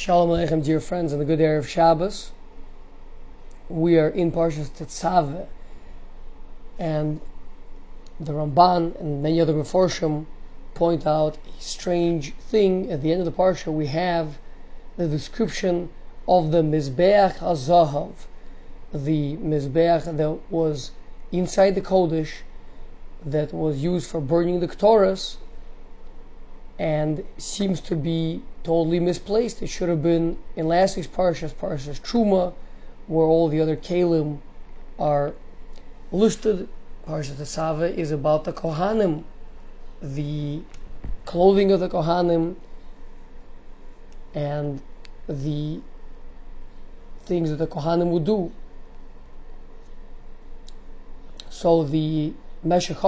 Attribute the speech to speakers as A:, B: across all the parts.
A: Shalom Aleichem, dear friends, and the good air of Shabbos. We are in Parshas Tetzaveh, and the Ramban and many other Meforshim point out a strange thing. At the end of the Parsha, we have the description of the Mizbeach HaZahav, the Mizbeach that was inside the Kodesh, that was used for burning the Ketores, and seems to be totally misplaced. It should have been in last week's Parshas, Parshas Truma, where all the other Kalim are listed. Parshas Tetzaveh is about the Kohanim, the clothing of the Kohanim, and the things that the Kohanim would do. So the Meshech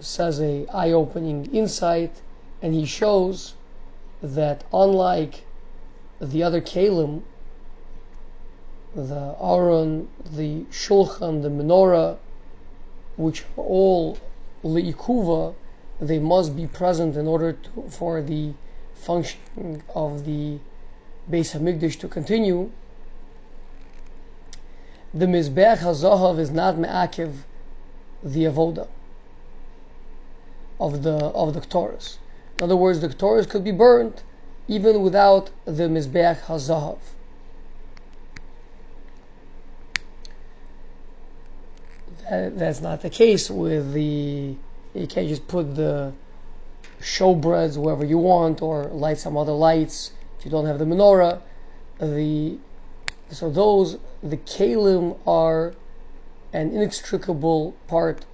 A: says a eye-opening insight, and he shows that unlike the other kalim, the Aron, the Shulchan, the Menorah, which are all liikuva, they must be present in order to, for the functioning of the Beis Hamikdash to continue. The Mizbech HaZahav is not me'akiv the avoda of the of the Ketores. In other words, the Ketores could be burned even without the Mizbeach HaZahav. That, that's not the case with the. You can't just put the showbreads wherever you want or light some other lights if you don't have the menorah. The so those the kalim are an inextricable part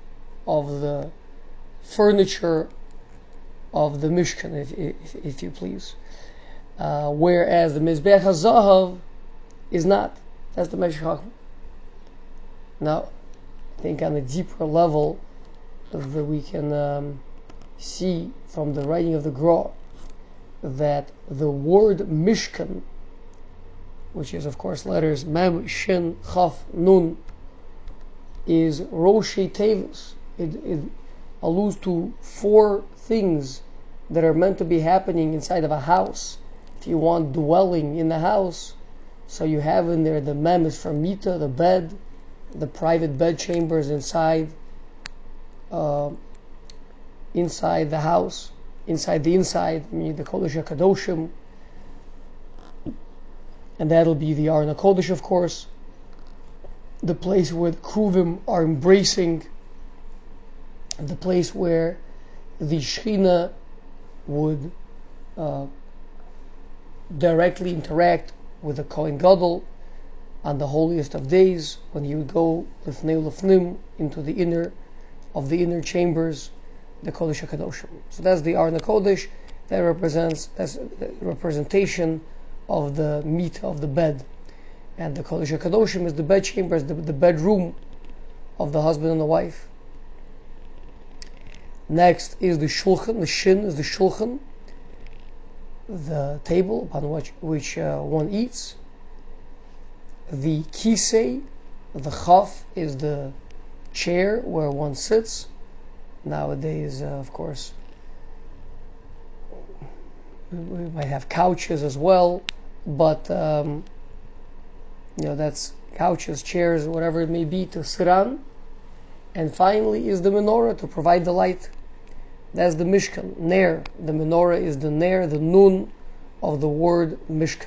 A: of the furniture of the Mishkan, if, if, if you please. Uh, whereas the Mizbech HaZahav is not. That's the Meshech Now, I think on a deeper level that we can um, see from the writing of the Gra that the word Mishkan, which is of course letters Mem, Shin, Chaf, Nun, is Roshi Tevis. It, it alludes to four things that are meant to be happening inside of a house. If you want dwelling in the house, so you have in there the mem is for mita, the bed, the private bed chambers inside, uh, inside the house, inside the inside, the kodesh kadoshim, and that'll be the Arna Kodesh, of course, the place where the Kruvim are embracing the place where the Shechina would uh, directly interact with the Kohen Gadol on the holiest of days when he would go lifnei lifnim into the inner of the inner chambers, the Kodesh HaKadoshim. So that's the Arna Kodesh that represents as representation of the meat of the bed, and the Kodesh HaKadoshim is the bed chambers, the, the bedroom of the husband and the wife. Next is the shulchan. The shin is the shulchan, the table upon which, which uh, one eats. The kisei, the chaf, is the chair where one sits. Nowadays, uh, of course, we might have couches as well, but um, you know that's couches, chairs, whatever it may be to sit on. And finally is the menorah to provide the light. That's the Mishkan, Ner. The menorah is the Ner, the Nun of the word Mishkan.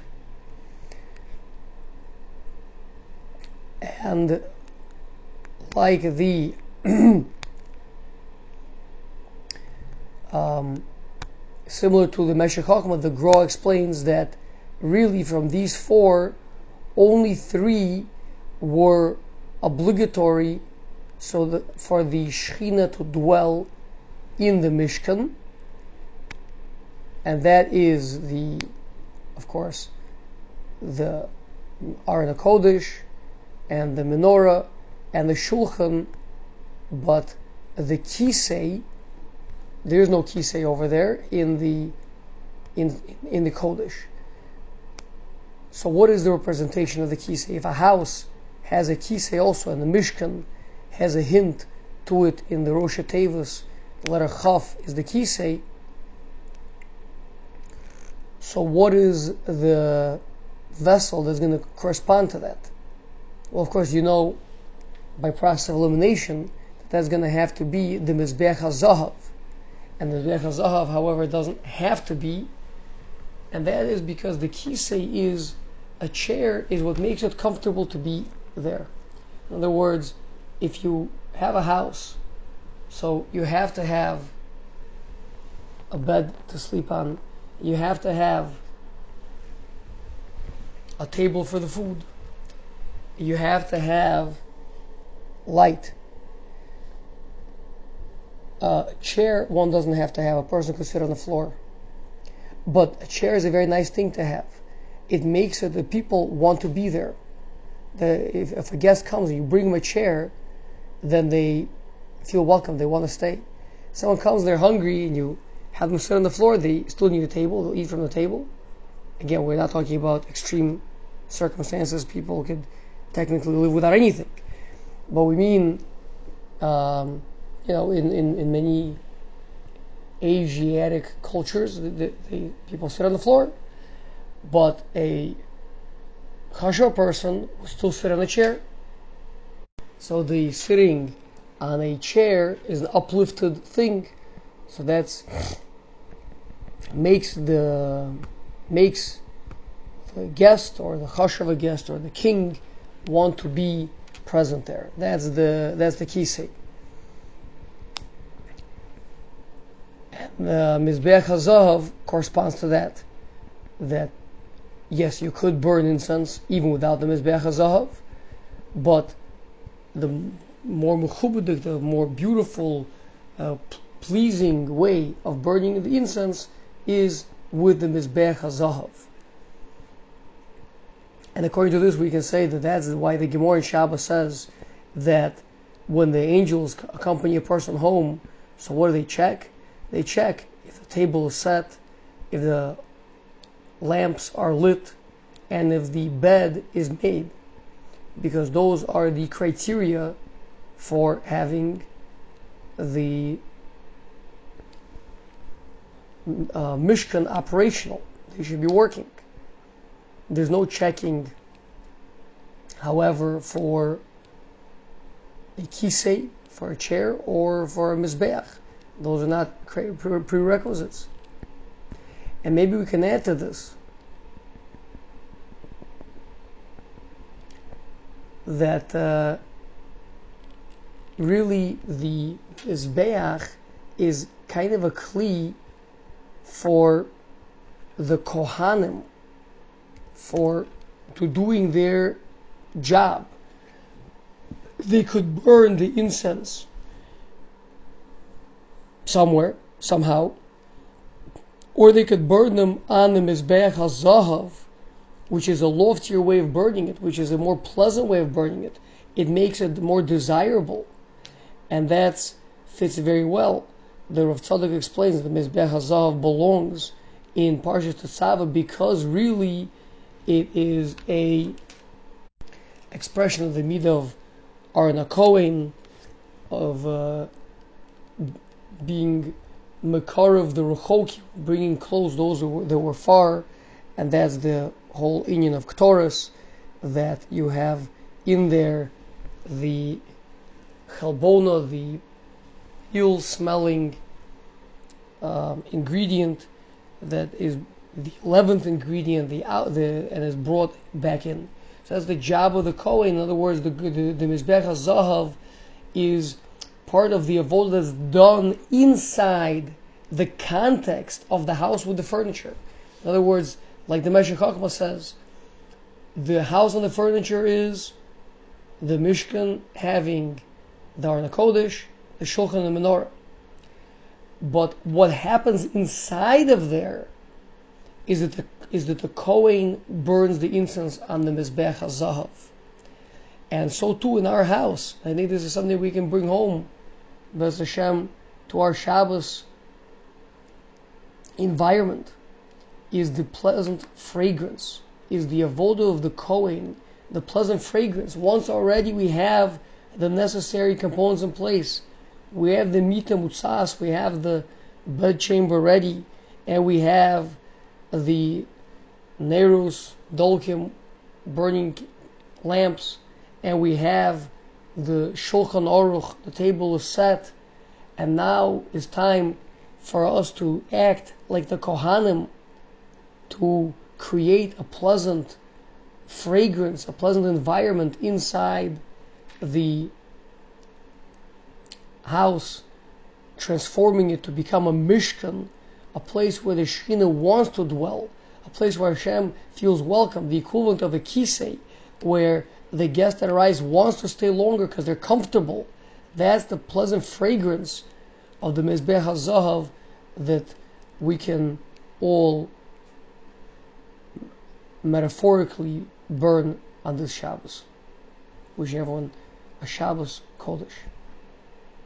A: And like the um, similar to the Meshech Chochmah, the Gra explains that really from these four, only three were obligatory so that for the Shechina to dwell in the Mishkan, and that is the, of course, the Aron Kodesh and the menorah and the Shulchan, but the Kisei, there's no Kisei over there in the in in the Kodesh. So what is the representation of the Kisei? If a house has a Kisei also, and the Mishkan has a hint to it in the Rosh Tevus, the letter Chaf is the Kisei. So what is the vessel that's going to correspond to that? Well, of course, you know by process of elimination that that's going to have to be the Mizbeach HaZahav. And the Mizbeach HaZahav, however, doesn't have to be. And that is because the kisei is a chair is what makes it comfortable to be there. In other words, if you have a house, so you have to have a bed to sleep on, you have to have a table for the food, you have to have light. A chair, one doesn't have to have. A person could sit on the floor. But a chair is a very nice thing to have. It makes it that people want to be there. The, if, if a guest comes and you bring them a chair, then they feel welcome. They want to stay. Someone comes, they're hungry, and you have them sit on the floor. They still need a table. They'll eat from the table. Again, we're not talking about extreme circumstances. People could technically live without anything. But we mean, um, you know, in, in, in many Asiatic cultures, the, the, the, people sit on the floor, but a kosher person will still sit on a chair. So the sitting on a chair is an uplifted thing. So that's makes the makes the guest or the hush of a guest or the king want to be present there. That's the that's the kisei. The uh, Mizbeach HaZahav corresponds to that. That yes, you could burn incense even without the Mizbeach HaZahav, but the more mechubadik, the more beautiful, uh, pleasing way of burning the incense is with the Mizbeach HaZahav. And according to this, we can say that that's why the Gemara in Shabbos says that when the angels accompany a person home, so what do they check? They check if the table is set, if the lamps are lit, and if the bed is made, because those are the criteria for having the uh, Mishkan operational. They should be working. There's no checking, however, for a kisei, for a chair, or for a mizbeach. Those are not prerequisites. And maybe we can add to this that uh, really the Mizbeach is kind of a kli for the Kohanim for to doing their job. They could burn the incense somewhere, somehow, or they could burn them on the Mizbeach HaZahav, which is a loftier way of burning it, which is a more pleasant way of burning it. It makes it more desirable, and that fits very well. The Rav Tzadok explains that the Mizbeach HaZahav belongs in Parshas Tetzaveh because really it is a expression of the midah of Aaron Cohen, of uh, being makar of the Rechoki, bringing close those that were, that were far, and that's the whole union of Ktoris, that you have in there the chelbona, the ill-smelling um, ingredient that is the eleventh ingredient, the out the and is brought back in. So that's the job of the Kohen. In other words, the the, the Mizbech Zahav is part of the avodah that's done inside the context of the house with the furniture. In other words, like the Meshech Chochmah says, the house and the furniture is the Mishkan having the Arna Kodesh, the Shulchan and the Menorah. But what happens inside of there is that the, is that the Kohen burns the incense on the Mizbech HaZahav. And so too in our house. I think this is something we can bring home, Bez Hashem, to our Shabbos environment, is the pleasant fragrance, is the avodah of the Kohen, the pleasant fragrance. Once already we have the necessary components in place. We have the mita mutzas, we have the bed chamber ready, and we have the Nerus, Dolkim, burning lamps, and we have the Shulchan Aruch, the table is set, and now it's time for us to act like the Kohanim, to create a pleasant fragrance, a pleasant environment inside the house, transforming it to become a Mishkan, a place where the Shekhinah wants to dwell, a place where Hashem feels welcome, the equivalent of a kisei, where the guest that arrives wants to stay longer because they're comfortable. That's the pleasant fragrance of the Mizbech HaZahav that we can all metaphorically burn on this Shabbos. Wishing everyone Shabbos Kodesh.